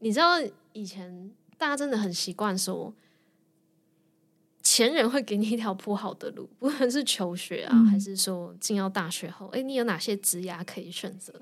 你知道以前大家真的很习惯说，前人会给你一条铺好的路，不论是求学啊，嗯、还是说进到大学后，哎，你有哪些职涯可以选择？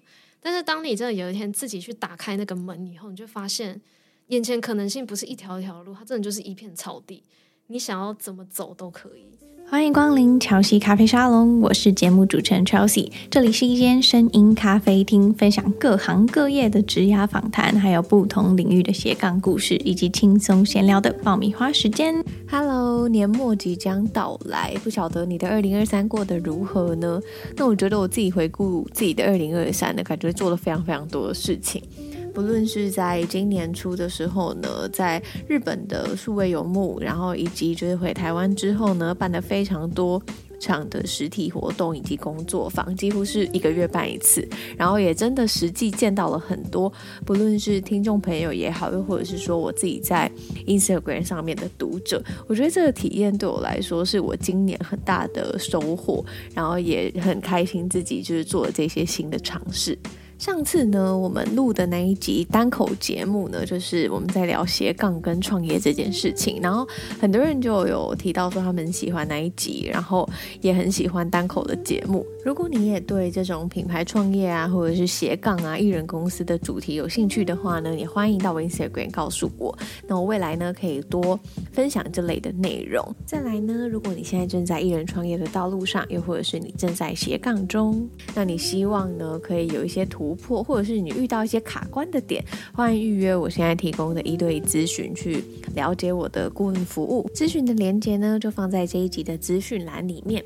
但是当你真的有一天自己去打开那个门以后，你就发现眼前可能性不是一条一条路，它真的就是一片草地，你想要怎么走都可以。欢迎光临乔西咖啡沙龙，我是节目主持人 Chelsea。这里是一间声音咖啡厅，分享各行各业的职涯访谈，还有不同领域的斜杠故事，以及轻松闲聊的爆米花时间。Hello，年末即将到来，不晓得你的二零二三过得如何呢？那我觉得我自己回顾自己的二零二三呢，感觉做了非常非常多的事情。不论是在今年初的时候呢，在日本的数位游牧，然后以及就是回台湾之后呢，办了非常多场的实体活动以及工作坊，几乎是一个月办一次，然后也真的实际见到了很多，不论是听众朋友也好，又或者是说我自己在 Instagram 上面的读者，我觉得这个体验对我来说是我今年很大的收获，然后也很开心自己就是做了这些新的尝试。上次呢，我们录的那一集单口节目呢，就是我们在聊斜杠跟创业这件事情，然后很多人就有提到说他们喜欢那一集，然后也很喜欢单口的节目。如果你也对这种品牌创业啊，或者是斜杠啊、艺人公司的主题有兴趣的话呢，也欢迎到我 Instagram 告诉我，那我未来呢可以多分享这类的内容。再来呢，如果你现在正在艺人创业的道路上，又或者是你正在斜杠中，那你希望呢可以有一些图。破，或者是你遇到一些卡关的点，欢迎预约我现在提供的一对一咨询，去了解我的顾问服务。咨询的链接呢，就放在这一集的资讯栏里面。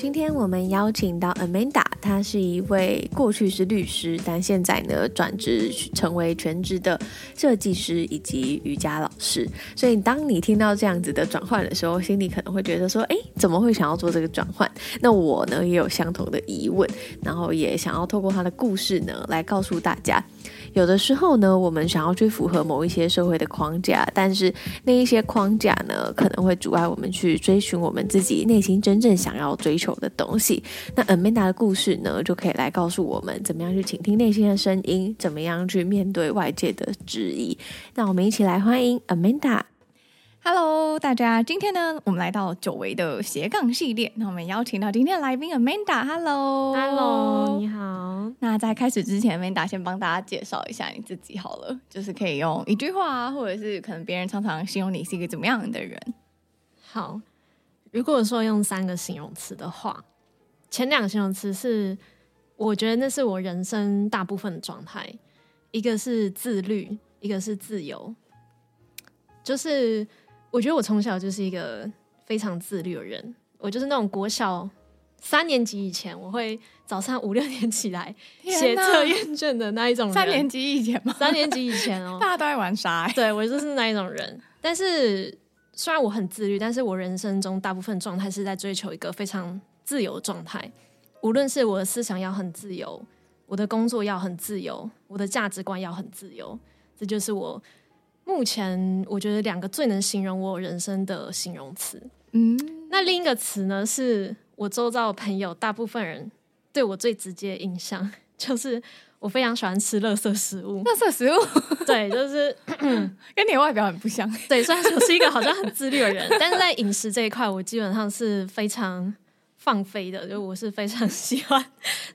今天我们邀请到 Amanda，她是一位过去是律师，但现在呢转职成为全职的设计师以及瑜伽老师。所以当你听到这样子的转换的时候，心里可能会觉得说：“诶，怎么会想要做这个转换？”那我呢也有相同的疑问，然后也想要透过她的故事呢来告诉大家。有的时候呢，我们想要去符合某一些社会的框架，但是那一些框架呢，可能会阻碍我们去追寻我们自己内心真正想要追求的东西。那 Amanda 的故事呢，就可以来告诉我们怎么样去倾听内心的声音，怎么样去面对外界的质疑。那我们一起来欢迎 Amanda。Hello，大家，今天呢，我们来到久违的斜杠系列。那我们邀请到今天的来宾 Amanda。Hello，Hello，你好。那在开始之前，Amanda 先帮大家介绍一下你自己好了，就是可以用一句话啊，或者是可能别人常常形容你是一个怎么样的人。好，如果说用三个形容词的话，前两个形容词是，我觉得那是我人生大部分的状态，一个是自律，一个是自由，就是。我觉得我从小就是一个非常自律的人。我就是那种国小三年级以前，我会早上五六点起来写测验卷的那一种人。三年级以前吗？三年级以前哦，大家都在玩啥？对，我就是那一种人。但是虽然我很自律，但是我人生中大部分状态是在追求一个非常自由的状态。无论是我的思想要很自由，我的工作要很自由，我的价值观要很自由，这就是我。目前我觉得两个最能形容我人生的形容词，嗯，那另一个词呢，是我周遭的朋友，大部分人对我最直接的印象 就是我非常喜欢吃垃圾食物。垃圾食物，对，就是 跟你的外表很不像。对，虽然说是一个好像很自律的人，但是在饮食这一块，我基本上是非常放飞的，就我是非常喜欢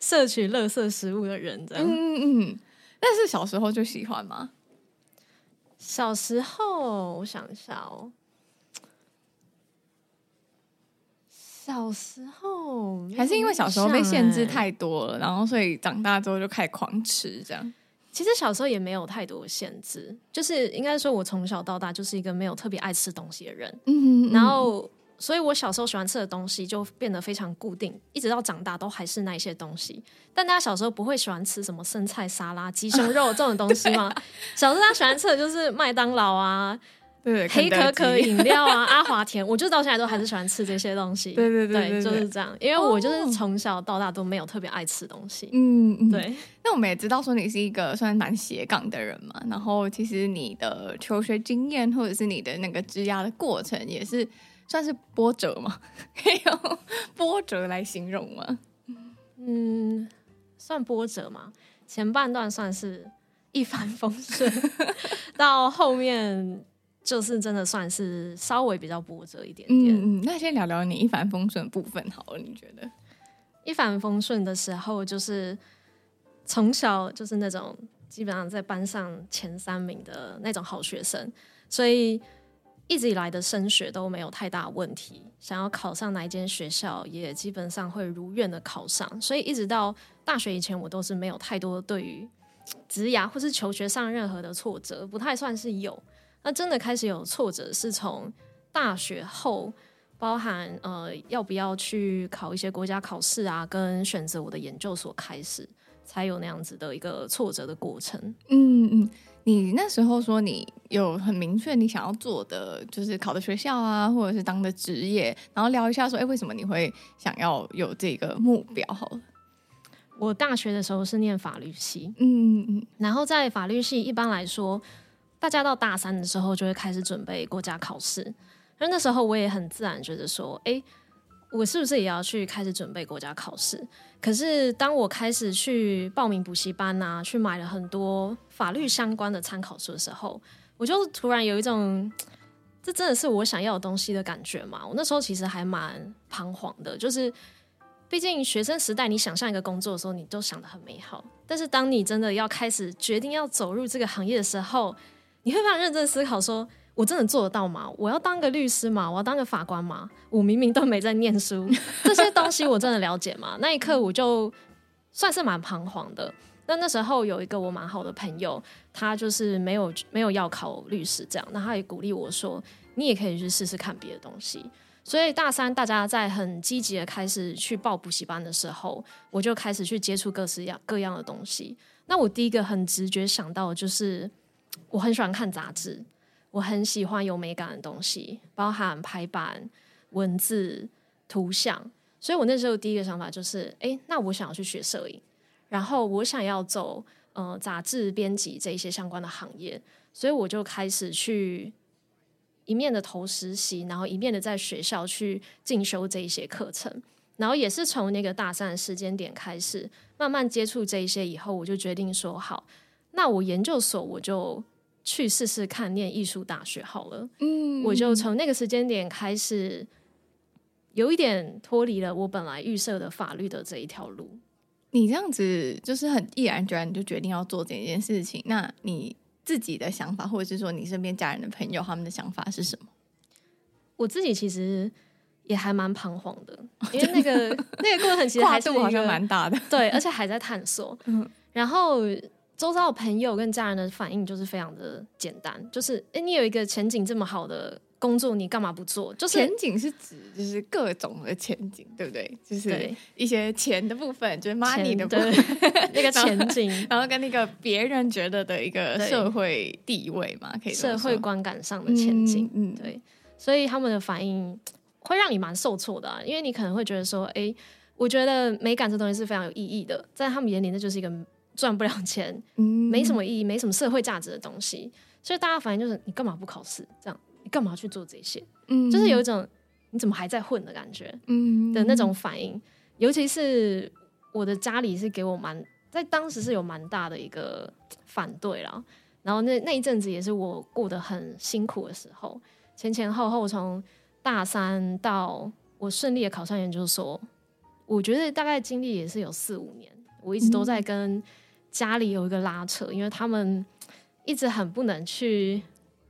摄取垃圾食物的人，这样。嗯嗯，但是小时候就喜欢吗？小时候，我想一下哦。小时候还是因为小时候被限制太多了，然后所以长大之后就开始狂吃这样。其实小时候也没有太多限制，就是应该说，我从小到大就是一个没有特别爱吃东西的人。嗯，然后。所以我小时候喜欢吃的东西就变得非常固定，一直到长大都还是那些东西。但大家小时候不会喜欢吃什么生菜沙拉、鸡胸肉这种东西吗？小时候他喜欢吃的就是麦当劳啊，对，黑可可饮料啊，阿华田。我就到现在都还是喜欢吃这些东西。对对对，对，就是这样。因为我就是从小到大都没有特别爱吃东西。嗯嗯，对。那我们也知道说你是一个算蛮斜杠的人嘛，然后其实你的求学经验或者是你的那个职涯的过程也是。算是波折吗？可以用波折来形容吗？嗯，算波折吗？前半段算是一帆风顺，到后面就是真的算是稍微比较波折一点点。嗯嗯，那先聊聊你一帆风顺的部分好了，你觉得？一帆风顺的时候，就是从小就是那种基本上在班上前三名的那种好学生，所以一直以来的升学都没有太大问题。想要考上哪一间学校，也基本上会如愿的考上。所以一直到大学以前，我都是没有太多对于职涯或是求学上任何的挫折，不太算是有。那真的开始有挫折，是从大学后。包含呃要不要去考一些国家考试啊，跟选择我的研究所开始，才有那样子的一个挫折的过程。嗯嗯，你那时候说你有很明确你想要做的，就是考的学校啊，或者是当的职业，然后聊一下说，哎，为什么你会想要有这个目标？好了，我大学的时候是念法律系，嗯嗯嗯，然后在法律系一般来说，大家到大三的时候就会开始准备国家考试。那那时候我也很自然觉得说，哎，我是不是也要去开始准备国家考试？可是当我开始去报名补习班啊，去买了很多法律相关的参考书的时候，我就突然有一种，这真的是我想要的东西的感觉嘛。我那时候其实还蛮彷徨的，就是毕竟学生时代，你想象一个工作的时候，你都想得很美好。但是当你真的要开始决定要走入这个行业的时候，你会非常认真思考说。我真的做得到吗？我要当个律师吗？我要当个法官吗？我明明都没在念书，这些东西我真的了解吗？那一刻我就算是蛮彷徨的。那那时候有一个我蛮好的朋友，他就是没有没有要考律师这样，那他也鼓励我说，你也可以去试试看别的东西。所以大三大家在很积极的开始去报补习班的时候，我就开始去接触各式样各样的东西。那我第一个很直觉想到的就是，我很喜欢看杂志。我很喜欢有美感的东西，包含排版、文字、图像，所以我那时候第一个想法就是，哎，那我想要去学摄影，然后我想要走呃杂志编辑这一些相关的行业，所以我就开始去一面的投实习，然后一面的在学校去进修这一些课程，然后也是从那个大三的时间点开始，慢慢接触这一些以后，我就决定说，好，那我研究所我就。去试试看念艺术大学好了，嗯，我就从那个时间点开始，有一点脱离了我本来预设的法律的这一条路。你这样子就是很毅然决然，你就决定要做这件事情。那你自己的想法，或者是说你身边家人的朋友他们的想法是什么？我自己其实也还蛮彷徨的，因为那个那个过程其实还是好像蛮大的，对，而且还在探索。嗯，然后。周遭的朋友跟家人的反应就是非常的简单，就是哎，你有一个前景这么好的工作，你干嘛不做？就是前景是指就是各种的前景，对不对？就是一些钱的部分，就是 money 的部分，那个前景，然后跟那个别人觉得的一个社会地位嘛，可以社会观感上的前景，嗯，嗯，对。所以他们的反应会让你蛮受挫的啊，因为你可能会觉得说，哎，我觉得美感这东西是非常有意义的，在他们眼里那就是一个。赚不了钱，没什么意义，没什么社会价值的东西，所以大家反应就是你干嘛不考试？这样你干嘛去做这些？嗯，就是有一种你怎么还在混的感觉，嗯的那种反应。尤其是我的家里是给我蛮在当时是有蛮大的一个反对啦。然后那那一阵子也是我过得很辛苦的时候，前前后后从大三到我顺利的考上研究所，我觉得大概经历也是有四五年，我一直都在跟。家里有一个拉扯，因为他们一直很不能去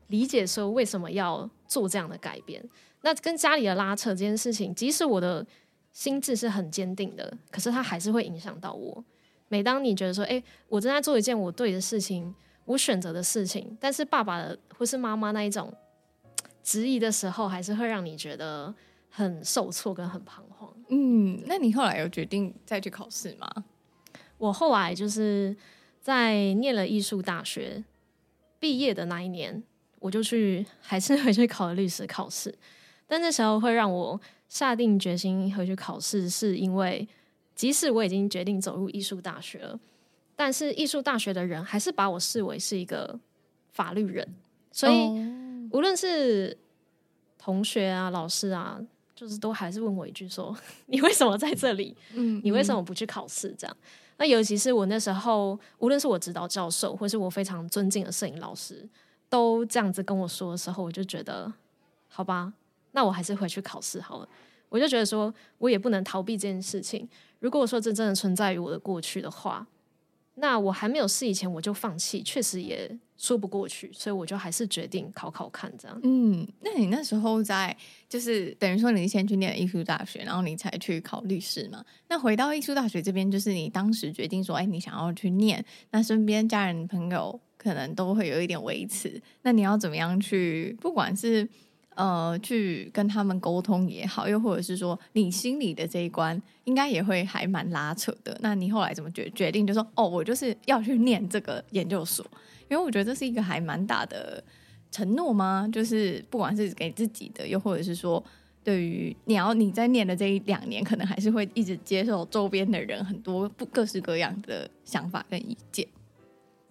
理解说为什么要做这样的改变。那跟家里的拉扯这件事情，即使我的心智是很坚定的，可是它还是会影响到我。每当你觉得说，哎，我正在做一件我对的事情，我选择的事情，但是爸爸或是妈妈那一种 质疑的时候，还是会让你觉得很受挫跟很彷徨。嗯，那你后来有决定再去考试吗？我后来就是在念了艺术大学毕业的那一年，我就去还是回去考了律师考试。但那时候会让我下定决心回去考试，是因为即使我已经决定走入艺术大学了，但是艺术大学的人还是把我视为是一个法律人，所以无论是同学啊、老师啊，就是都还是问我一句说：“ 你为什么在这里？嗯，你为什么不去考试？”这样。那尤其是我那时候，无论是我指导教授，或是我非常尊敬的摄影老师，都这样子跟我说的时候，我就觉得，好吧，那我还是回去考试好了。我就觉得说，我也不能逃避这件事情。如果我说真正的存在于我的过去的话，那我还没有试以前我就放弃，确实也说不过去，所以我就还是决定考考看这样。嗯，那你那时候在就是等于说你先去念艺术大学，然后你才去考律师嘛？那回到艺术大学这边，就是你当时决定说，哎，你想要去念，那身边家人朋友可能都会有一点维持，那你要怎么样去，不管是。呃，去跟他们沟通也好，又或者是说你心里的这一关，应该也会还蛮拉扯的。那你后来怎么决决定，就说哦，我就是要去念这个研究所？因为我觉得这是一个还蛮大的承诺吗？就是不管是给自己的，又或者是说对于你要你在念的这一两年，可能还是会一直接受周边的人很多不各式各样的想法跟意见。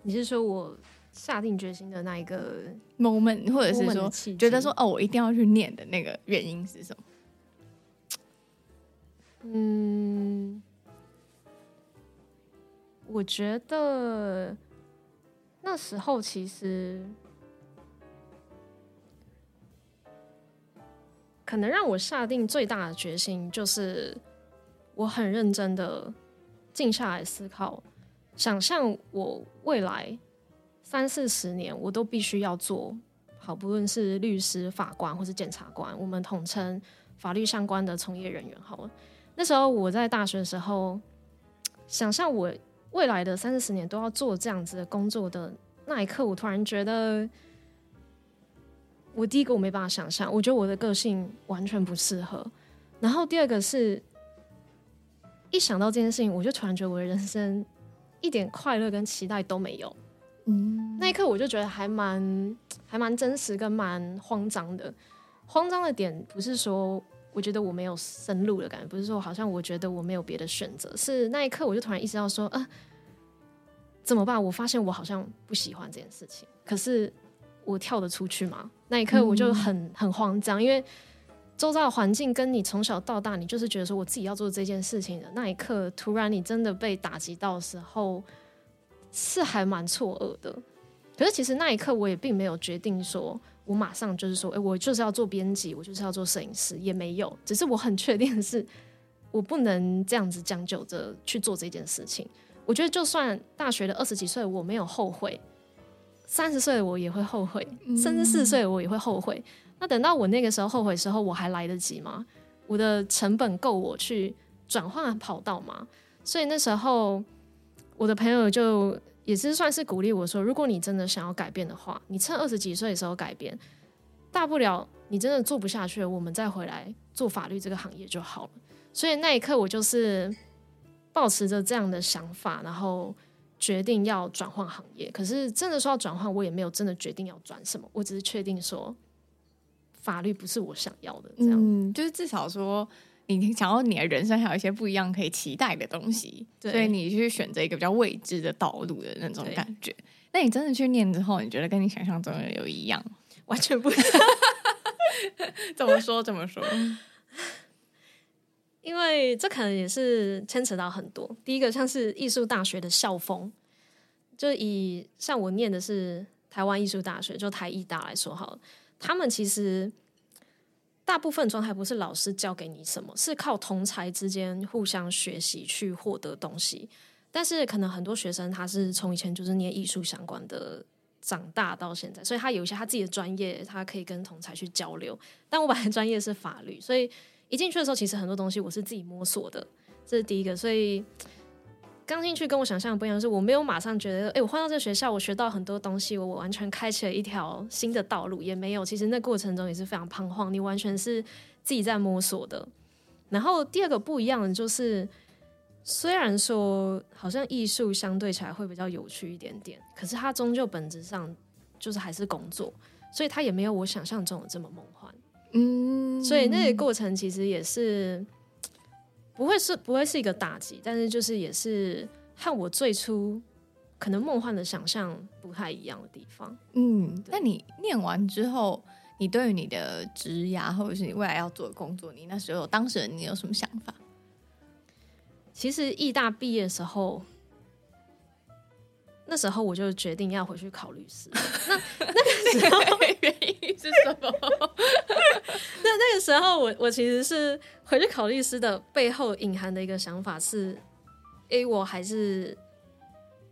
你是说我？下定决心的那一个 moment，或者是说觉得说哦，我一定要去念的那个原因是什么？嗯，我觉得那时候其实可能让我下定最大的决心，就是我很认真的静下来思考，想象我未来。三四十年，我都必须要做好，不论是律师、法官或是检察官，我们统称法律相关的从业人员。好了，那时候我在大学的时候，想象我未来的三四十年都要做这样子的工作的那一刻，我突然觉得，我第一个我没办法想象，我觉得我的个性完全不适合。然后第二个是，一想到这件事情，我就突然觉得我的人生一点快乐跟期待都没有。嗯，那一刻我就觉得还蛮还蛮真实跟蛮慌张的。慌张的点不是说我觉得我没有生路的感觉，不是说好像我觉得我没有别的选择，是那一刻我就突然意识到说，啊，怎么办？我发现我好像不喜欢这件事情，可是我跳得出去吗？那一刻我就很很慌张，因为周遭的环境跟你从小到大，你就是觉得说我自己要做这件事情的那一刻，突然你真的被打击到的时候。是还蛮错愕的，可是其实那一刻我也并没有决定说，我马上就是说，哎，我就是要做编辑，我就是要做摄影师，也没有。只是我很确定的是，我不能这样子将就着去做这件事情。我觉得就算大学的二十几岁我没有后悔，三十岁我也会后悔，甚至四十岁我也会后悔。那等到我那个时候后悔的时候，我还来得及吗？我的成本够我去转换跑道吗？所以那时候。我的朋友就也是算是鼓励我说，如果你真的想要改变的话，你趁二十几岁的时候改变，大不了你真的做不下去，我们再回来做法律这个行业就好了。所以那一刻我就是抱持着这样的想法，然后决定要转换行业。可是真的说要转换，我也没有真的决定要转什么，我只是确定说法律不是我想要的，这样，嗯，就是至少说。你想要你的人生还有一些不一样可以期待的东西，所以你去选择一个比较未知的道路的那种感觉。那你真的去念之后，你觉得跟你想象中的有一样？完全不一样。怎么说？怎么说？因为这可能也是牵扯到很多。第一个，像是艺术大学的校风，就以像我念的是台湾艺术大学，就台艺大来说好了，他们其实。大部分状态不是老师教给你什么，是靠同才之间互相学习去获得东西。但是可能很多学生他是从以前就是念艺术相关的长大到现在，所以他有一些他自己的专业，他可以跟同才去交流。但我本来专业是法律，所以一进去的时候，其实很多东西我是自己摸索的，这是第一个。所以。刚进去跟我想象的不一样，是我没有马上觉得，哎，我换到这个学校，我学到很多东西，我完全开启了一条新的道路，也没有。其实那过程中也是非常彷徨，你完全是自己在摸索的。然后第二个不一样的就是，虽然说好像艺术相对起来会比较有趣一点点，可是它终究本质上就是还是工作，所以它也没有我想象中的这么梦幻。嗯，所以那个过程其实也是。不会是不会是一个打击，但是就是也是和我最初可能梦幻的想象不太一样的地方。嗯，那你念完之后，你对于你的职涯或者是你未来要做的工作，你那时候当时你有什么想法？其实艺大毕业的时候，那时候我就决定要回去考律师。那那个时候原因是什么？那那个时候我我其实是回去考律师的背后隐含的一个想法是，诶，我还是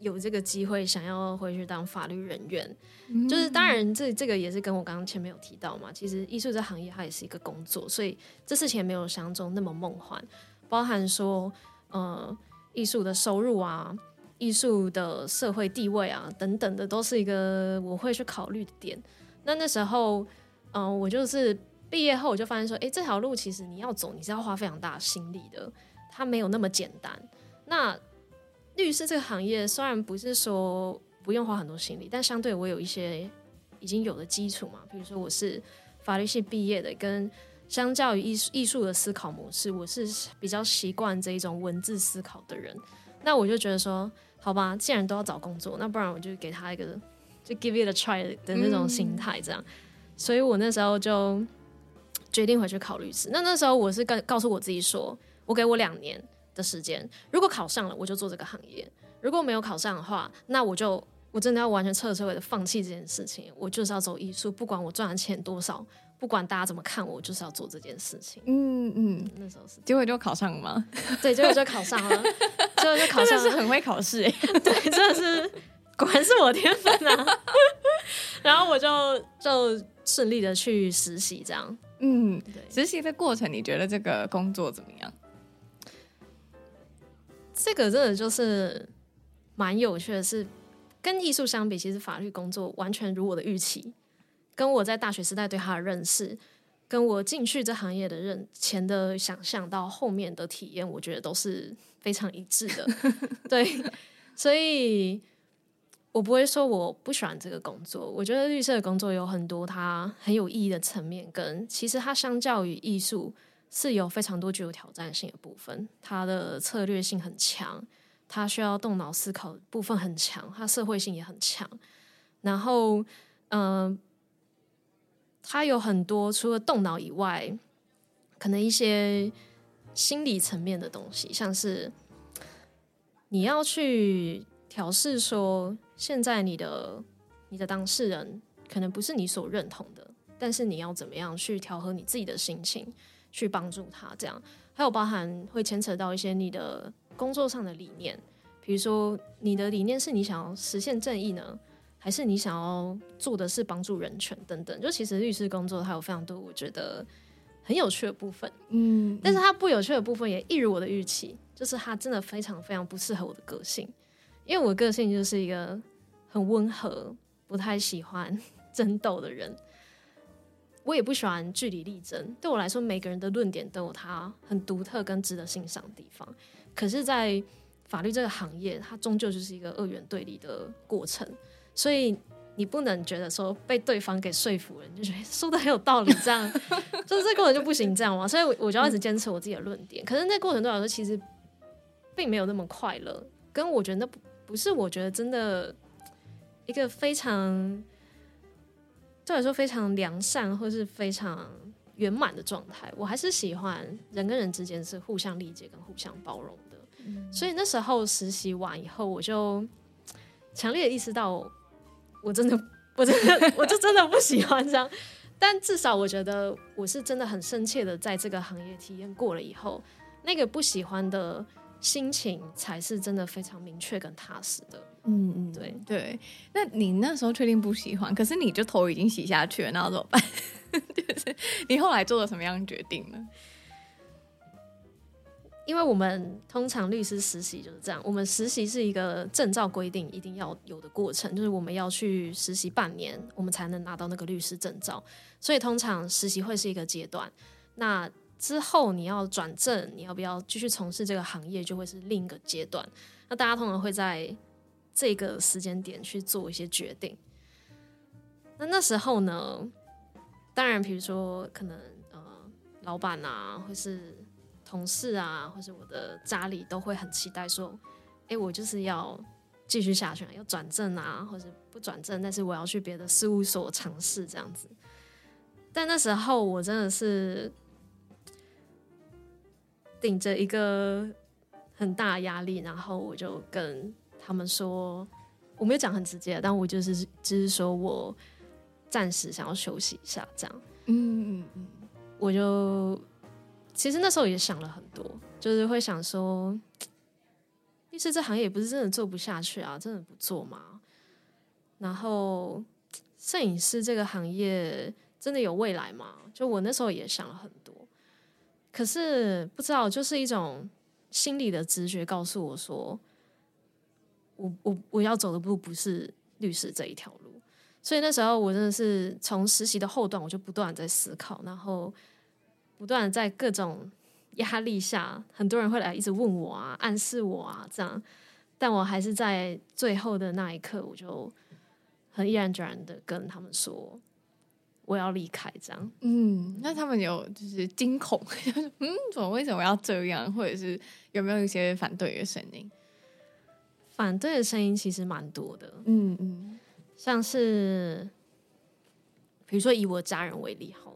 有这个机会想要回去当法律人员。嗯、就是当然这这个也是跟我刚刚前面有提到嘛，其实艺术这行业它也是一个工作，所以这事情也没有想象中那么梦幻，包含说呃艺术的收入啊。艺术的社会地位啊，等等的，都是一个我会去考虑的点。那那时候，嗯、我就是毕业后，我就发现说，诶，这条路其实你要走，你是要花非常大的心力的，它没有那么简单。那律师这个行业虽然不是说不用花很多心力，但相对我有一些已经有的基础嘛，比如说我是法律系毕业的，跟相较于艺术艺术的思考模式，我是比较习惯这一种文字思考的人。那我就觉得说。好吧，既然都要找工作，那不然我就给他一个，就 give it a try 的那种心态，这样。嗯、所以我那时候就决定回去考律师。那那时候我是告告诉我自己说，我给我两年的时间，如果考上了，我就做这个行业；如果没有考上的话，那我就我真的要完全彻头彻尾的放弃这件事情。我就是要走艺术，不管我赚的钱多少。不管大家怎么看我，就是要做这件事情。嗯嗯，那时候是结果就考上了吗？对，结果就考上了，结果就考上了，是很会考试哎。对，真的是果然是我天分啊！然后我就就顺利的去实习，这样。嗯，对。实习的过程，你觉得这个工作怎么样？这个真的就是蛮有趣的是，是跟艺术相比，其实法律工作完全如我的预期。跟我在大学时代对他的认识，跟我进去这行业的认前的想象到后面的体验，我觉得都是非常一致的。对，所以我不会说我不喜欢这个工作。我觉得绿色的工作有很多它很有意义的层面，跟其实它相较于艺术是有非常多具有挑战性的部分。它的策略性很强，它需要动脑思考的部分很强，它社会性也很强。然后，嗯、它有很多除了动脑以外，可能一些心理层面的东西，像是你要去调试说，现在你的你的当事人可能不是你所认同的，但是你要怎么样去调和你自己的心情，去帮助他这样，还有包含会牵扯到一些你的工作上的理念，比如说你的理念是你想要实现正义呢？还是你想要做的是帮助人权等等，就其实律师工作它有非常多我觉得很有趣的部分，嗯，但是它不有趣的部分也一如我的预期，就是它真的非常非常不适合我的个性，因为我个性就是一个很温和、不太喜欢 争斗的人，我也不喜欢据理力争。对我来说，每个人的论点都有它很独特跟值得欣赏的地方，可是，在法律这个行业，它终究就是一个二元对立的过程。所以你不能觉得说被对方给说服了，你就觉得说的很有道理，这样 就是这个过程就不行，这样嘛。所以我就要一直坚持我自己的论点。可是那过程对我来说，其实并没有那么快乐。跟我觉得那不不是我觉得真的一个非常对我来说非常良善或是非常圆满的状态。我还是喜欢人跟人之间是互相理解跟互相包容的。所以那时候实习完以后，我就强烈的意识到。我真的，我真的，我就真的不喜欢这样。但至少我觉得，我是真的很深切的在这个行业体验过了以后，那个不喜欢的心情才是真的非常明确跟踏实的。嗯嗯，对对。那你那时候确定不喜欢，可是你就头已经洗下去了，那怎么办？就是你后来做了什么样的决定呢？因为我们通常律师实习就是这样，我们实习是一个证照规定一定要有的过程，就是我们要去实习半年，我们才能拿到那个律师证照。所以通常实习会是一个阶段，那之后你要转正，你要不要继续从事这个行业，就会是另一个阶段。那大家通常会在这个时间点去做一些决定。那那时候呢，当然，比如说可能呃，老板啊，或是。同事啊，或是我的家里都会很期待说：“哎，我就是要继续下去，要转正啊，或者不转正，但是我要去别的事务所尝试这样子。”但那时候我真的是顶着一个很大压力，然后我就跟他们说：“我没有讲很直接，但我就是只、就是说我暂时想要休息一下，这样。嗯嗯嗯，我就其实那时候也想了很多，就是会想说，律师这行业也不是真的做不下去啊，真的不做吗？然后摄影师这个行业真的有未来吗？就我那时候也想了很多，可是不知道，就是一种心理的直觉告诉我说，我我我要走的路不是律师这一条路。所以那时候我真的是从实习的后段，我就不断在思考，然后不断在各种压力下，很多人会来一直问我啊，暗示我啊，这样，但我还是在最后的那一刻，我就很毅然决然的跟他们说我要离开，这样。嗯，那他们有就是惊恐，嗯，怎么为什么要这样，或者是有没有一些反对的声音？反对的声音其实蛮多的，嗯嗯。像是，比如说以我家人为例好了，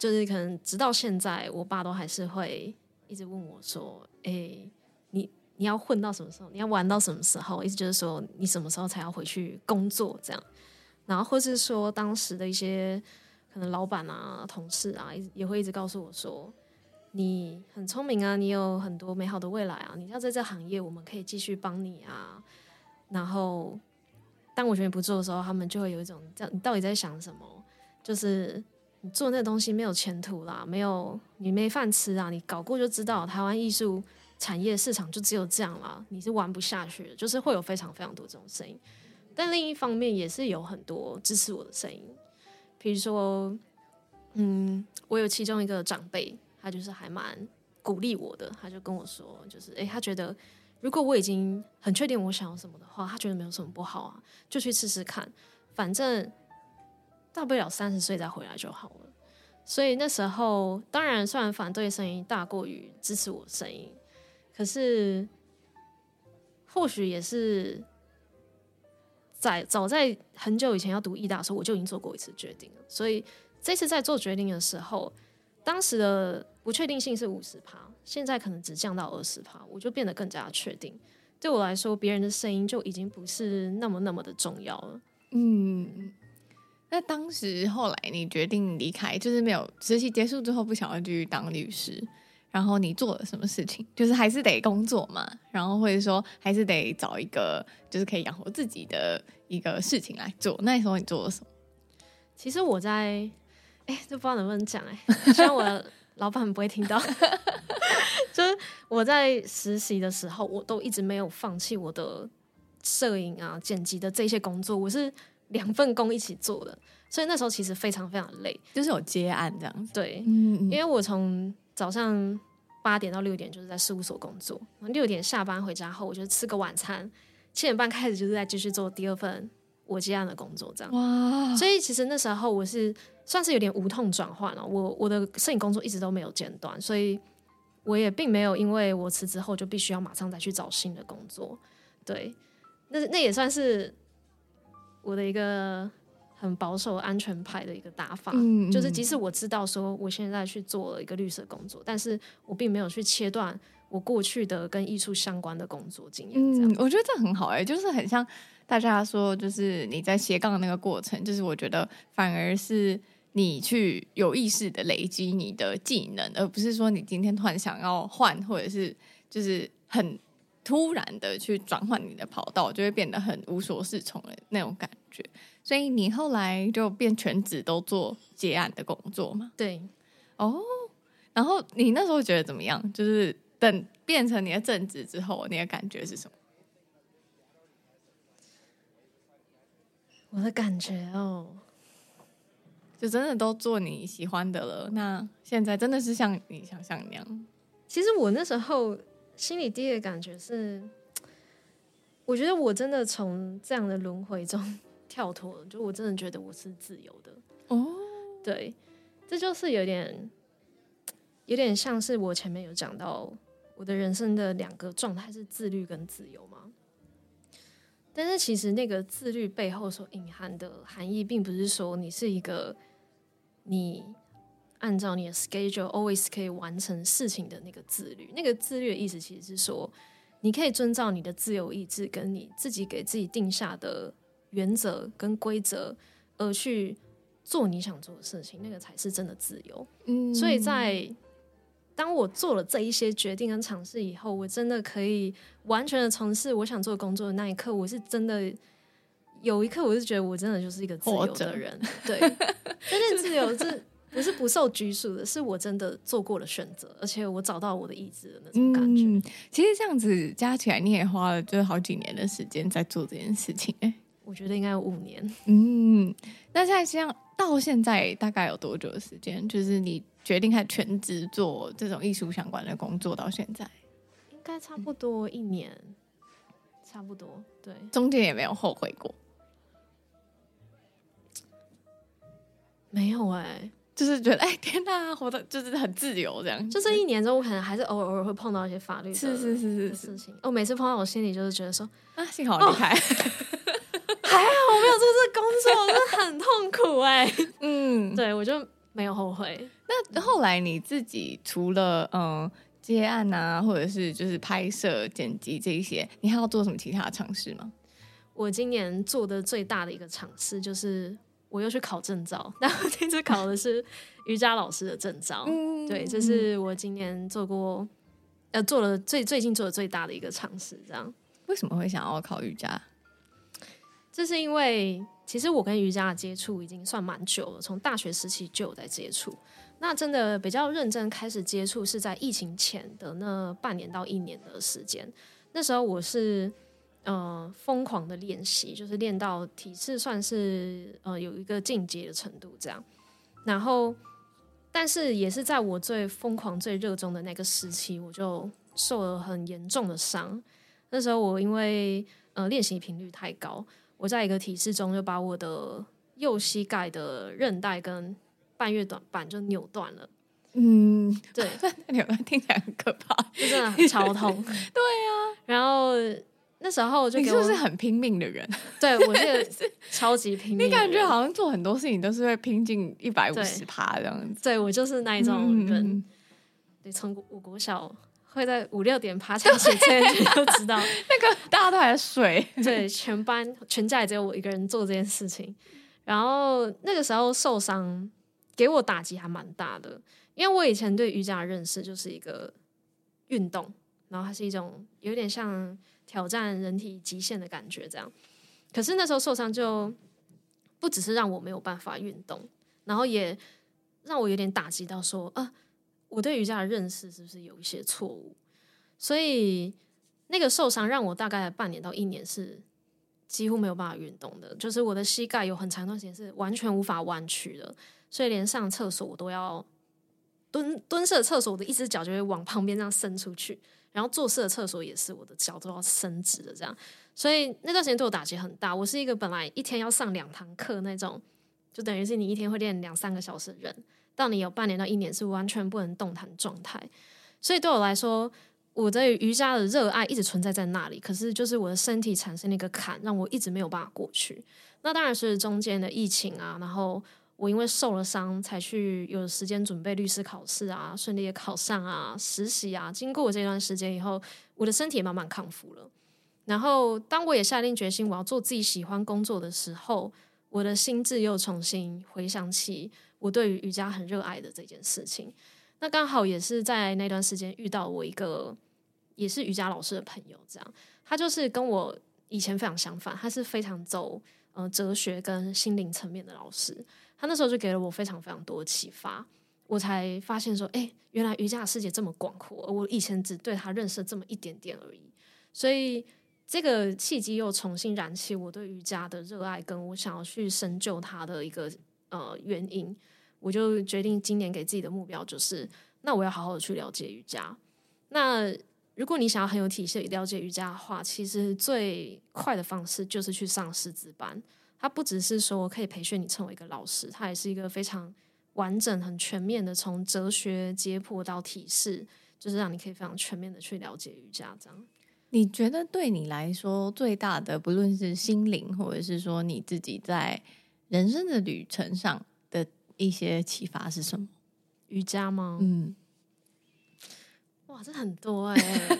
就是可能直到现在，我爸都还是会一直问我说：“哎、你你要混到什么时候？你要玩到什么时候？”意思就是说，你什么时候才要回去工作？这样，然后或是说，当时的一些可能老板啊、同事啊，也会一直告诉我说：“你很聪明啊，你有很多美好的未来啊，你要在这行业，我们可以继续帮你啊。”然后。当我决定不做的时候，他们就会有一种这样，你到底在想什么？就是你做那东西没有前途啦，没有你没饭吃啊！你搞过就知道，台湾艺术产业市场就只有这样啦，你是玩不下去的。就是会有非常非常多这种声音，但另一方面也是有很多支持我的声音。比如说，嗯，我有其中一个长辈，他就是还蛮鼓励我的，他就跟我说，就是诶，他觉得。如果我已经很确定我想要什么的话，他觉得没有什么不好啊，就去试试看，反正大不了三十岁再回来就好了。所以那时候，当然虽然反对声音大过于支持我声音，可是或许也是在早在很久以前要读艺大的时候，我就已经做过一次决定了。所以这次在做决定的时候，当时的不确定性是五十趴。现在可能只降到二十趴，我就变得更加确定。对我来说，别人的声音就已经不是那么那么的重要了。嗯，那当时后来你决定离开，就是没有实习结束之后不想要继续当律师，然后你做了什么事情？就是还是得工作嘛，然后或者说还是得找一个就是可以养活自己的一个事情来做。那时候你做了什么？其实我在，哎，这不知道能不能讲哎，希望我的 老板不会听到。就是我在实习的时候，我都一直没有放弃我的摄影啊、剪辑的这些工作，我是两份工一起做的，所以那时候其实非常非常累，就是有接案这样子。对，嗯嗯，因为我从早上八点到六点就是在事务所工作，六点下班回家后，我就吃个晚餐，七点半开始就是在继续做第二份我接案的工作，这样。哇！所以其实那时候我是算是有点无痛转换了，我我的摄影工作一直都没有间断，所以。我也并没有因为我辞职后就必须要马上再去找新的工作，对，那那也算是我的一个很保守、安全派的一个打法，嗯嗯，就是即使我知道说我现在去做了一个绿色工作，但是我并没有去切断我过去的跟艺术相关的工作经验。嗯，我觉得这很好哎、欸，就是很像大家说，就是你在斜杠的那个过程，就是我觉得反而是。你去有意识的累积你的技能，而不是说你今天突然想要换，或者是就是很突然的去转换你的跑道，就会变得很无所适从的那种感觉。所以你后来就变全职都做结案的工作嘛？对，哦。然后你那时候觉得怎么样？就是等变成你的正职之后，你的感觉是什么？我的感觉哦。就真的都做你喜欢的了，那现在真的是像你想象那样。其实我那时候心里第一个感觉是，我觉得我真的从这样的轮回中跳脱了，就我真的觉得我是自由的。哦，对，这就是有点，有点像是我前面有讲到，我的人生的两个状态是自律跟自由嘛。但是其实那个自律背后所隐含的含义，并不是说你是一个。你按照你的 schedule always 可以完成事情的那个自律，那个自律的意思其实是说，你可以遵照你的自由意志，跟你自己给自己定下的原则跟规则，而去做你想做的事情，那个才是真的自由。嗯，所以在当我做了这一些决定跟尝试以后，我真的可以完全的从事我想做的工作的那一刻，我是真的有一刻，我是觉得我真的就是一个自由的人。对，真正自由是。不是不受拘束的，是我真的做过了选择，而且我找到我的意志的那种感觉。嗯，其实这样子加起来，你也花了就好几年的时间在做这件事情。哎，我觉得应该有五年。嗯，那现在像到现在大概有多久的时间？就是你决定开全职做这种艺术相关的工作到现在，应该差不多一年，嗯，差不多。对，中间也没有后悔过。没有哎、欸。就是觉得哎天呐，活得就是很自由这样。就这一年中，我可能还是偶尔偶尔会碰到一些法律的是是是是事情。我每次碰到，我心里就是觉得说啊，幸好离开，还好我没有做这个工作，真的很痛苦哎、欸。嗯，对我就没有后悔。那后来你自己除了嗯接案啊，或者是就是拍摄、剪辑这一些，你还要做什么其他的尝试吗？我今年做的最大的一个尝试就是。我又去考证照，但我这次考的是瑜伽老师的证照。嗯，对，这是我今年做过，呃，做了最最近做的最大的一个尝试。这样，为什么会想要考瑜伽？这是因为其实我跟瑜伽的接触已经算蛮久了，从大学时期就有在接触。那真的比较认真开始接触是在疫情前的那半年到一年的时间。那时候我是。呃，疯狂的练习，就是练到体式算是呃有一个进阶的程度这样。然后，但是也是在我最疯狂、最热衷的那个时期，我就受了很严重的伤。那时候我因为呃练习频率太高，我在一个体式中就把我的右膝盖的韧带跟半月短板就扭断了。嗯，对，扭断听起来很可怕，就真的很超痛。对呀、啊，然后。那时候就你是不是很拼命的人？对，我是超级拼命。你感觉好像做很多事情都是会拼尽一百五十趴这样子。对，我就是那一种人。嗯、对，从我国小会在五六点爬起来写作业，就知道 那个大家都还在睡。对，全班全家也只有我一个人做这件事情。然后那个时候受伤，给我打击还蛮大的，因为我以前对瑜伽的认识就是一个运动，然后它是一种有点像。挑战人体极限的感觉，这样。可是那时候受伤就不只是让我没有办法运动，然后也让我有点打击到说，啊，我对瑜伽的认识是不是有一些错误？所以那个受伤让我大概半年到一年是几乎没有办法运动的，就是我的膝盖有很长一段时间是完全无法弯曲的，所以连上厕所我都要蹲蹲式的厕所，我的一只脚就会往旁边这样伸出去。然后坐式的厕所也是，我的脚都要伸直的这样，所以那段时间对我打击很大。我是一个本来一天要上两堂课那种，就等于是你一天会练两三个小时的人，到你有半年到一年是完全不能动弹状态。所以对我来说，我对瑜伽的热爱一直存在在那里，可是就是我的身体产生了一个坎，让我一直没有办法过去。那当然是中间的疫情啊，然后。我因为受了伤，才去有时间准备律师考试啊，顺利的考上啊，实习啊。经过这段时间以后，我的身体也慢慢康复了。然后，当我也下定决心我要做自己喜欢工作的时候，我的心智又重新回想起我对于瑜伽很热爱的这件事情。那刚好也是在那段时间遇到我一个也是瑜伽老师的朋友，这样他就是跟我以前非常相反，他是非常走呃哲学跟心灵层面的老师。他那时候就给了我非常非常多启发，我才发现说，哎，原来瑜伽的世界这么广阔，我以前只对他认识这么一点点而已。所以这个契机又重新燃起我对瑜伽的热爱，跟我想要去深究它的一个呃原因。我就决定今年给自己的目标就是，那我要好好的去了解瑜伽。那如果你想要很有体系了解瑜伽的话，其实最快的方式就是去上师资班。它不只是说我可以培训你成为一个老师，它也是一个非常完整、很全面的，从哲学解剖到体式，就是让你可以非常全面的去了解瑜伽。这样，你觉得对你来说最大的，不论是心灵，或者是说你自己在人生的旅程上的一些启发是什么？瑜伽吗？嗯，哇，这很多哎、欸，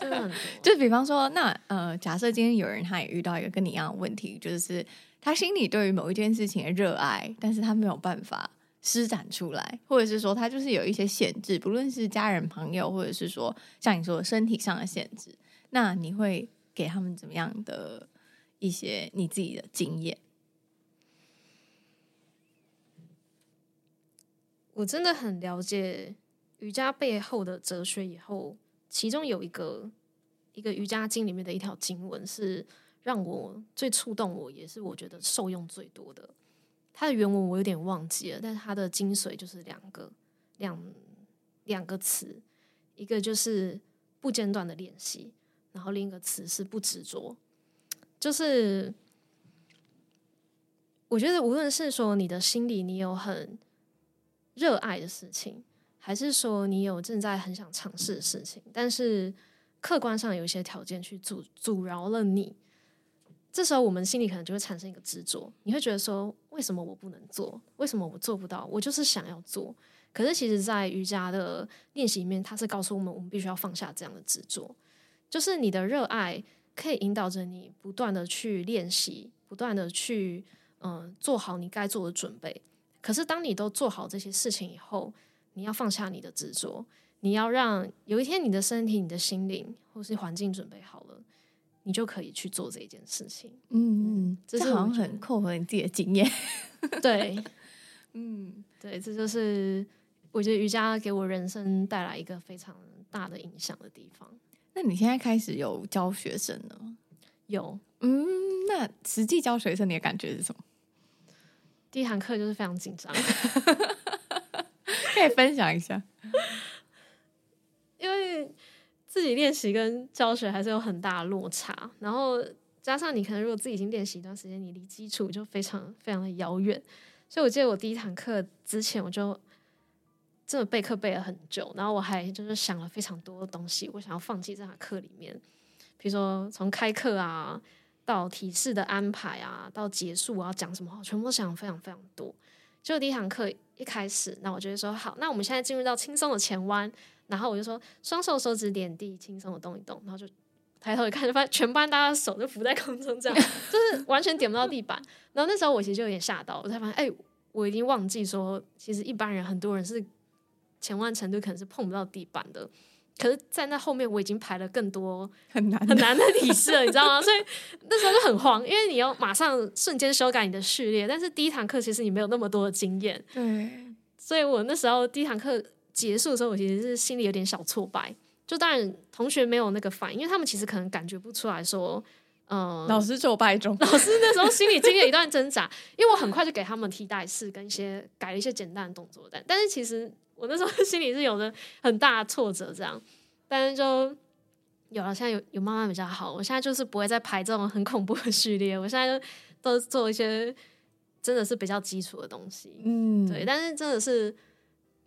真的很多。就比方说，那呃，假设今天有人他也遇到一个跟你一样的问题，就是他心里对于某一件事情的热爱，但是他没有办法施展出来，或者是说他就是有一些限制，不论是家人朋友，或者是说像你说的身体上的限制，那你会给他们怎么样的一些你自己的经验？我真的很了解瑜伽背后的哲学。以后，其中有一个一个瑜伽经里面的一条经文是让我最触动我，也是我觉得受用最多的。它的原文我有点忘记了，但是它的精髓就是两个两两个词，一个就是不间断的练习，然后另一个词是不执着。就是我觉得，无论是说你的心里你有很热爱的事情，还是说你有正在很想尝试的事情，但是客观上有一些条件去阻阻挠了你，这时候我们心里可能就会产生一个执着，你会觉得说，为什么我不能做？为什么我做不到？我就是想要做，可是其实，在瑜伽的练习里面，它是告诉我们，我们必须要放下这样的执着，就是你的热爱可以引导着你不断的去练习，不断的去嗯、做好你该做的准备。可是，当你都做好这些事情以后，你要放下你的执着，你要让有一天你的身体、你的心灵或是环境准备好了，你就可以去做这一件事情。嗯嗯，这好像很扣合你自己的经验。对，嗯，对，这就是我觉得瑜伽给我人生带来一个非常大的影响的地方。那你现在开始有教学生了吗？有，嗯，那实际教学生你的感觉是什么？第一堂课就是非常紧张，可以分享一下，因为自己练习跟教学还是有很大的落差，然后加上你可能如果自己已经练习一段时间，你离基础就非常非常的遥远，所以我记得我第一堂课之前我就真的备课备了很久，然后我还就是想了非常多的东西，我想要放弃这堂课里面，比如说从开课啊。到体式的安排啊，到结束我要讲什么，全部都想非常非常多。就第一堂课一开始，那我就会说好，那我们现在进入到轻松的前弯，然后我就说双手手指点地，轻松的动一动，然后就抬头一看，就发现全班大家手就浮在空中，这样就是完全点不到地板。然后那时候我其实就有点吓到，我才发现，哎、我已经忘记说，其实一般人很多人是前弯程度可能是碰不到地板的。可是，在那后面我已经排了更多很难很难的体式了，你知道吗？所以那时候就很慌，因为你要马上瞬间修改你的序列。但是第一堂课其实你没有那么多的经验，对。所以我那时候第一堂课结束的时候，我其实是心里有点小挫败。就当然同学没有那个反应，因为他们其实可能感觉不出来说，嗯，老师挫败中。老师那时候心里经历了一段挣扎，因为我很快就给他们替代式跟一些改了一些简单的动作，但但是其实。我那时候 心里是有着很大的挫折，这样，但是就有了。现在有有慢慢比较好，我现在就是不会再排这种很恐怖的序列，我现在就都做一些真的是比较基础的东西。嗯，对。但是真的是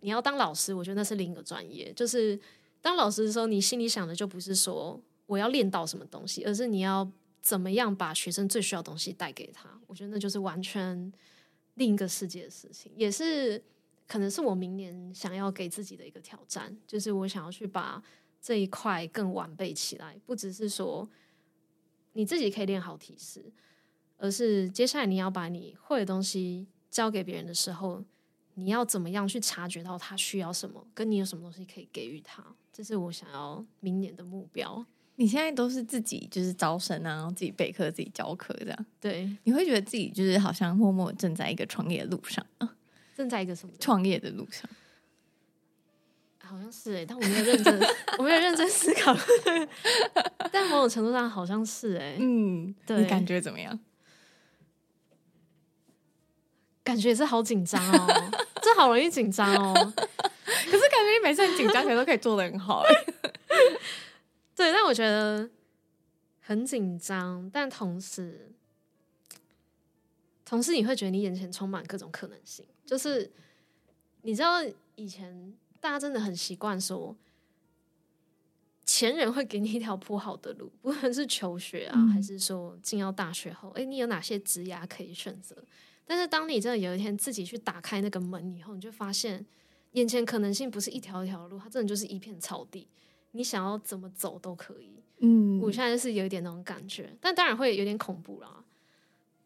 你要当老师，我觉得那是另一个专业。就是当老师的时候，你心里想的就不是说我要练到什么东西，而是你要怎么样把学生最需要的东西带给他。我觉得那就是完全另一个世界的事情，也是。可能是我明年想要给自己的一个挑战，就是我想要去把这一块更完备起来，不只是说你自己可以练好体式，而是接下来你要把你会的东西交给别人的时候，你要怎么样去察觉到他需要什么，跟你有什么东西可以给予他，这是我想要明年的目标。你现在都是自己就是招生啊，然后自己备课、自己教课这样，对，你会觉得自己就是好像默默正在一个创业的路上啊。正在一个什么创业的路上，好像是哎、欸，但我没有认真，我没有认真思考。但某种程度上好像是哎、欸，嗯，对，你感觉怎么样？感觉也是好紧张哦，这好容易紧张哦。可是感觉你每次很紧张，可都可以做的很好哎。对，但我觉得很紧张，但同时。同时，你会觉得你眼前充满各种可能性。就是你知道，以前大家真的很习惯说，前人会给你一条铺好的路，不论是求学啊，还是说进到大学后，诶，你有哪些职涯可以选择？但是，当你真的有一天自己去打开那个门以后，你就发现眼前可能性不是一条一条路，它真的就是一片草地。你想要怎么走都可以。嗯，我现在就是有一点那种感觉，但当然会有点恐怖啦。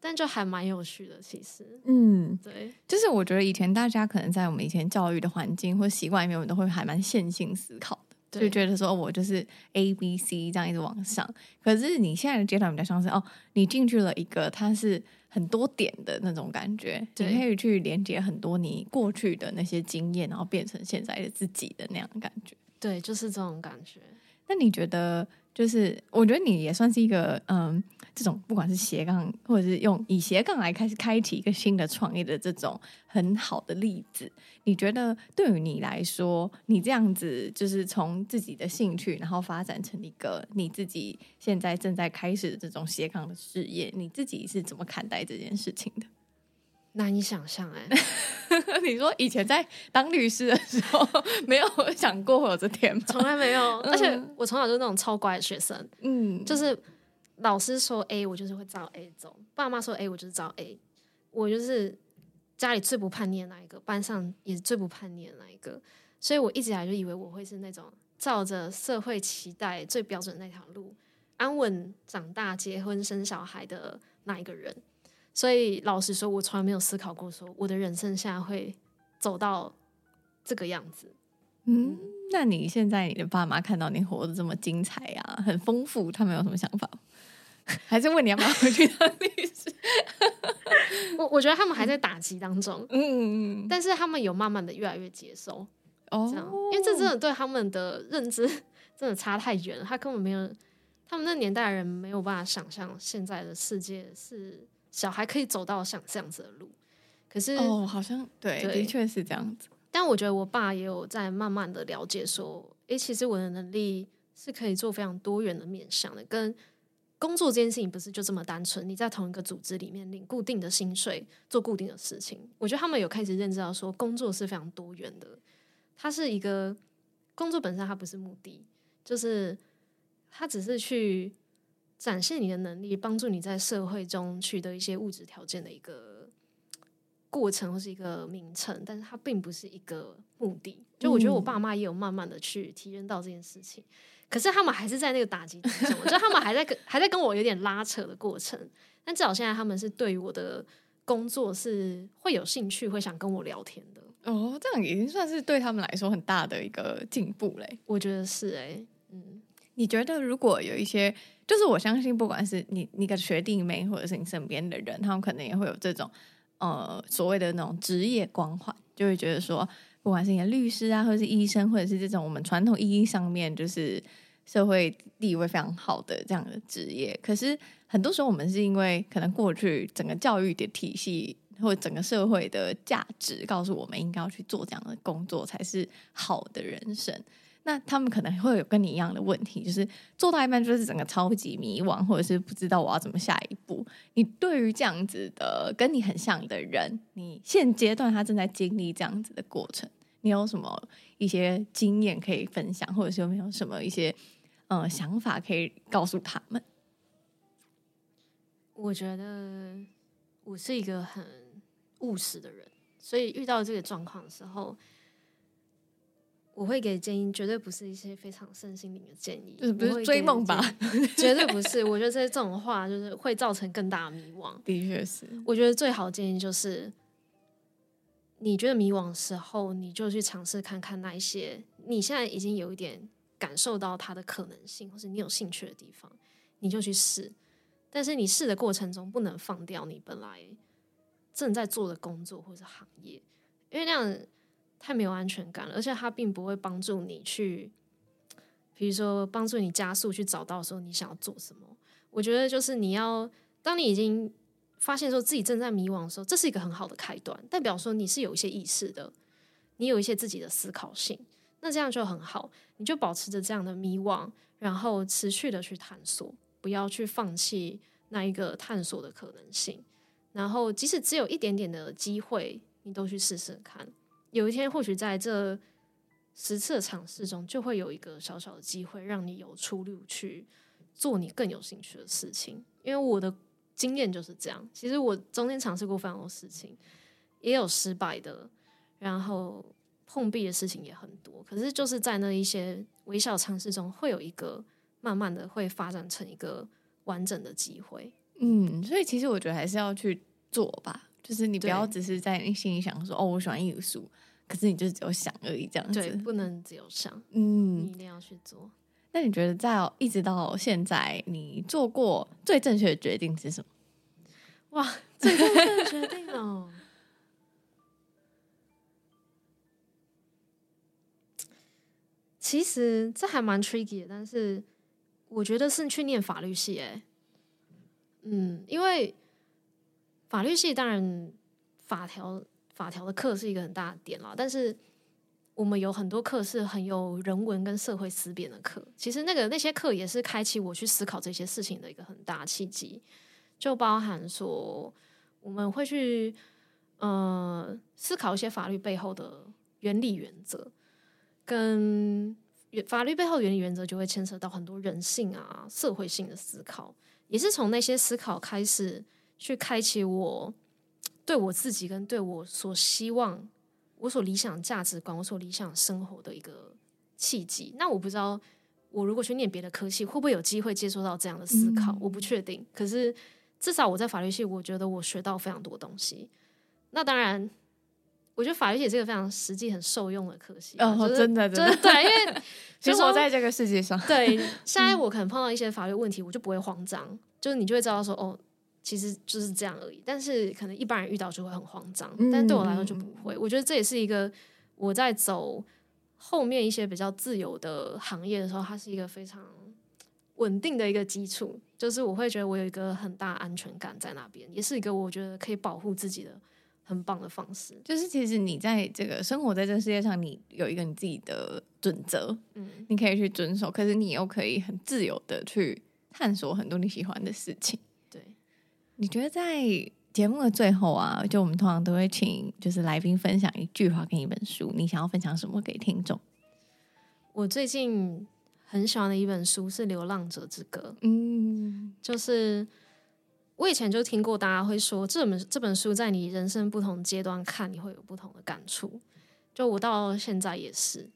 但就还蛮有趣的，其实，嗯，对，就是我觉得以前大家可能在我们以前教育的环境或习惯里面，我们都会还蛮线性思考的，就觉得说我就是 A B C 这样一直往上。可是你现在的阶段比较像是哦，你进去了一个它是很多点的那种感觉，你可以去连接很多你过去的那些经验，然后变成现在的自己的那样的感觉。对，就是这种感觉。那你觉得？就是我觉得你也算是一个嗯，这种不管是斜杠或者是用以斜杠来开始开启一个新的创业的这种很好的例子。你觉得对于你来说，你这样子就是从自己的兴趣，然后发展成一个你自己现在正在开始的这种斜杠的事业，你自己是怎么看待这件事情的？难以想象哎、欸，你说以前在当律师的时候，没有想过会有这天吗？从来没有，而且我从小就是那种超乖的学生，嗯，就是老师说 A，我就是会照 A 走；爸妈说 A，我就是照 A。我就是家里最不叛逆的那一个，班上也最不叛逆的那一个，所以我一直以来就以为我会是那种照着社会期待最标准那条路，安稳长大、结婚生小孩的那一个人。所以老实说，我从来没有思考过，说我的人生现在会走到这个样子。嗯，那你现在你的爸妈看到你活得这么精彩啊，很丰富，他们有什么想法？还是问你要不要回去当律师？我我觉得他们还在打击当中，嗯，但是他们有慢慢的越来越接受。哦，这样，因为这真的对他们的认知 真的差太远了，他根本没有，他们那年代的人没有办法想象现在的世界是。小孩可以走到像这样子的路，可是哦，好像对，对的确是这样子。但我觉得我爸也有在慢慢的了解，说，诶，其实我的能力是可以做非常多元的面向的。跟工作这件事情不是就这么单纯，你在同一个组织里面领固定的薪水，做固定的事情。我觉得他们有开始认知到，说工作是非常多元的。它是一个工作本身，它不是目的，就是它只是去。展现你的能力，帮助你在社会中取得一些物质条件的一个过程，或是一个名称，但是它并不是一个目的。就我觉得我爸妈也有慢慢的去体验到这件事情，嗯、可是他们还是在那个打击之中，我觉得他们还在跟还在跟我有点拉扯的过程。但至少现在他们是对于我的工作是会有兴趣，会想跟我聊天的。哦，这样已经算是对他们来说很大的一个进步嘞。我觉得是哎、欸，嗯，你觉得如果有一些？就是我相信，不管是你你的学弟妹，或者是你身边的人，他们可能也会有这种呃所谓的那种职业光环，就会觉得说，不管是你的律师啊，或者是医生，或者是这种我们传统意义上面就是社会地位非常好的这样的职业，可是很多时候我们是因为可能过去整个教育的体系或整个社会的价值告诉我们，应该要去做这样的工作才是好的人生。那他们可能会有跟你一样的问题，就是做到一半就是整个超级迷惘，或者是不知道我要怎么下一步。你对于这样子的跟你很像的人，你现阶段他正在经历这样子的过程，你有什么一些经验可以分享，或者是有没有什么一些呃想法可以告诉他们？我觉得我是一个很务实的人，所以遇到这个状况的时候。我会给建议，绝对不是一些非常身心灵的建议，就是不是追梦吧？绝对不是。我觉得这这种话就是会造成更大的迷惘。的确是，我觉得最好的建议就是，你觉得迷惘的时候，你就去尝试看看那一些你现在已经有一点感受到它的可能性，或是你有兴趣的地方，你就去试。但是你试的过程中，不能放掉你本来正在做的工作或者行业，因为那样。太没有安全感了，而且它并不会帮助你去，比如说帮助你加速去找到说你想要做什么。我觉得就是你要，当你已经发现说自己正在迷惘的时候，这是一个很好的开端，代表说你是有一些意识的，你有一些自己的思考性，那这样就很好。你就保持着这样的迷惘，然后持续的去探索，不要去放弃那一个探索的可能性。然后即使只有一点点的机会，你都去试试看。有一天，或许在这十次的尝试中，就会有一个小小的机会，让你有出路去做你更有兴趣的事情。因为我的经验就是这样。其实我中间尝试过非常多事情，也有失败的，然后碰壁的事情也很多，可是就是在那一些微小尝试中，会有一个慢慢的会发展成一个完整的机会。嗯，所以其实我觉得还是要去做吧，就是你不要只是在你心里想说哦，我喜欢艺术，可是你就只有想而已，这样子。对，不能只有想，嗯，你一定要去做。那你觉得在一直到现在，你做过最正确的决定是什么？哇，最正确的决定哦！其实这还蛮 tricky 的，但是我觉得是去念法律系诶。嗯，因为法律系当然法条法条的课是一个很大的点啦，但是我们有很多课是很有人文跟社会思辨的课。其实那个那些课也是开启我去思考这些事情的一个很大契机，就包含说我们会去呃思考一些法律背后的原理原则，跟法律背后原理原则就会牵扯到很多人性啊、社会性的思考。也是从那些思考开始，去开启我对我自己跟对我所希望、我所理想价值观、我所理想生活的一个契机。那我不知道，我如果去念别的科系，会不会有机会接触到这样的思考？嗯、我不确定。可是至少我在法律系，我觉得我学到非常多东西。那当然。我觉得法律系是一个非常实际、很受用的科系。哦，就是、真的，真的，对，因为 生活在这个世界上。对，现在我可能碰到一些法律问题，我就不会慌张，就是你就会知道说，哦，其实就是这样而已。但是可能一般人遇到就会很慌张，但对我来说就不会。我觉得这也是一个我在走后面一些比较自由的行业的时候，它是一个非常稳定的一个基础。就是我会觉得我有一个很大安全感在那边，也是一个我觉得可以保护自己的。很棒的方式，就是其实你在这个生活在这个世界上，你有一个你自己的准则，嗯，你可以去遵守，可是你又可以很自由的去探索很多你喜欢的事情。对，你觉得在节目的最后啊，就我们通常都会请就是来宾分享一句话跟一本书，你想要分享什么给听众？我最近很喜欢的一本书是《流浪者之歌》，嗯，就是。我以前就听过大家会说，这本这本书在你人生不同阶段看，你会有不同的感触。就我到现在也是，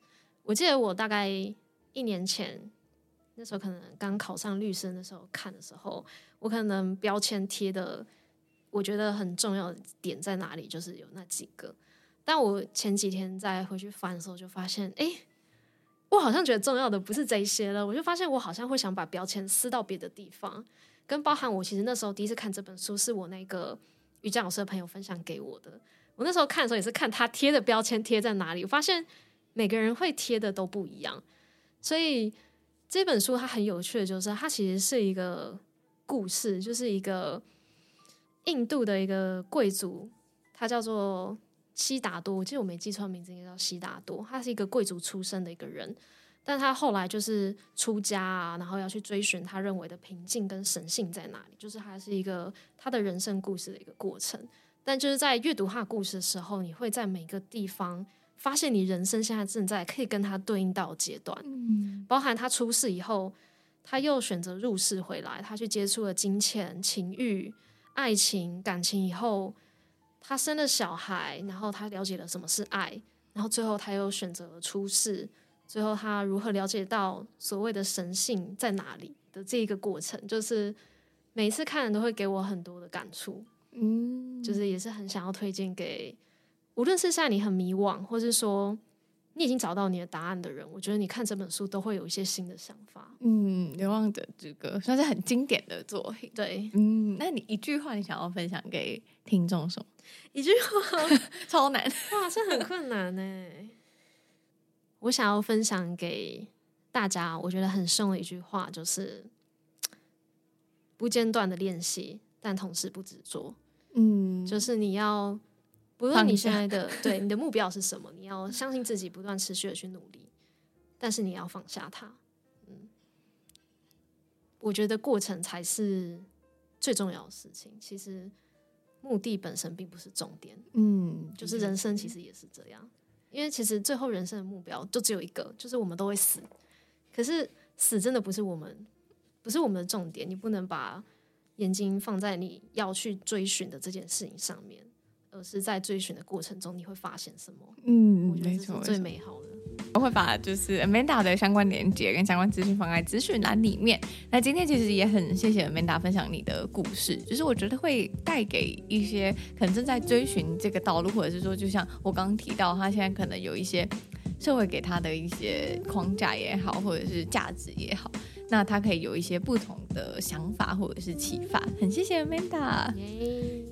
我记得我大概一年前那时候，可能刚考上律师的时候看的时候，我可能标签贴的，我觉得很重要的点在哪里，就是有那几个。但我前几天再回去翻的时候，就发现，哎，我好像觉得重要的不是这些了。我就发现，我好像会想把标签撕到别的地方。跟包含我其实那时候第一次看这本书，是我那个瑜伽老师的朋友分享给我的。我那时候看的时候也是看他贴的标签贴在哪里，我发现每个人会贴的都不一样。所以这本书它很有趣的就是，它其实是一个故事，就是一个印度的一个贵族，他叫做悉达多。我记得我没记错名字，应该叫悉达多。他是一个贵族出身的一个人。但他后来就是出家啊，然后要去追寻他认为的平静跟神性在哪里，就是还是一个他的人生故事的一个过程。但就是在阅读他的故事的时候，你会在每个地方发现你人生现在正在可以跟他对应到阶段，嗯，包含他出世以后，他又选择入世回来，他去接触了金钱、情欲、爱情、感情以后，他生了小孩，然后他了解了什么是爱，然后最后他又选择了出世。最后，他如何了解到所谓的神性在哪里的这一个过程，就是每一次看人都会给我很多的感触。嗯，就是也是很想要推荐给，无论是现在你很迷惘，或是说你已经找到你的答案的人，我觉得你看这本书都会有一些新的想法。嗯，《流浪者之歌》算是很经典的作品。对，嗯，那你一句话，你想要分享给听众什么？一句话 超难哇，这很困难呢。我想要分享给大家，我觉得很深的一句话，就是不间断的练习，但同时不执着。嗯，就是你要，不论你现在的 对你的目标是什么，你要相信自己，不断持续的去努力，但是你要放下它。嗯，我觉得过程才是最重要的事情。其实目的本身并不是重点。嗯，就是人生其实也是这样。因为其实最后人生的目标就只有一个，就是我们都会死。可是死真的不是我们，不是我们的重点。你不能把眼睛放在你要去追寻的这件事情上面，而是在追寻的过程中你会发现什么？嗯，我没错，最美好的。我会把就是 Amanda 的相关连接跟相关资讯放在资讯栏里面。那今天其实也很谢谢 Amanda 分享你的故事，就是我觉得会带给一些可能正在追寻这个道路，或者是说，就像我刚刚提到，他现在可能有一些社会给他的一些框架也好，或者是价值也好，那他可以有一些不同的想法或者是启发。很谢谢 Amanda，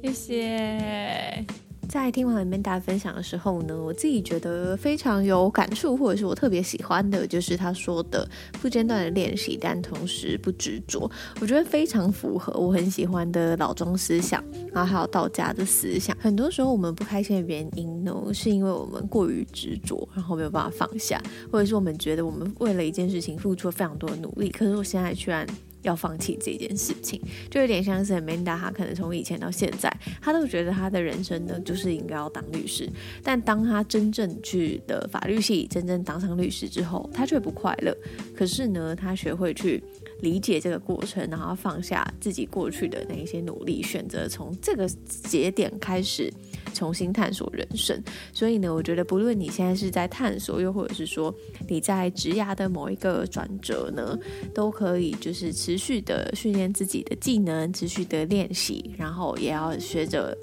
谢谢。在听完 Amanda 分享的时候呢，我自己觉得非常有感触，或者是我特别喜欢的，就是他说的不间断的练习，但同时不执着。我觉得非常符合我很喜欢的老庄思想，然后还有道家的思想。很多时候我们不开心的原因呢，是因为我们过于执着，然后没有办法放下，或者是我们觉得我们为了一件事情付出了非常多的努力，可是我现在居然。要放弃这件事情，就有点像是 Amanda，他可能从以前到现在，他都觉得他的人生呢，就是应该要当律师。但当他真正去的法律系，真正当上律师之后，他却不快乐。可是呢，他学会去理解这个过程，然后放下自己过去的那一些努力，选择从这个节点开始。重新探索人生，所以呢，我觉得不论你现在是在探索，又或者是说你在职涯的某一个转折呢，都可以就是持续的训练自己的技能，持续的练习，然后也要学着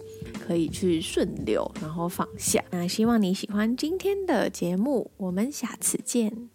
可以去顺流，然后放下。那希望你喜欢今天的节目，我们下次见。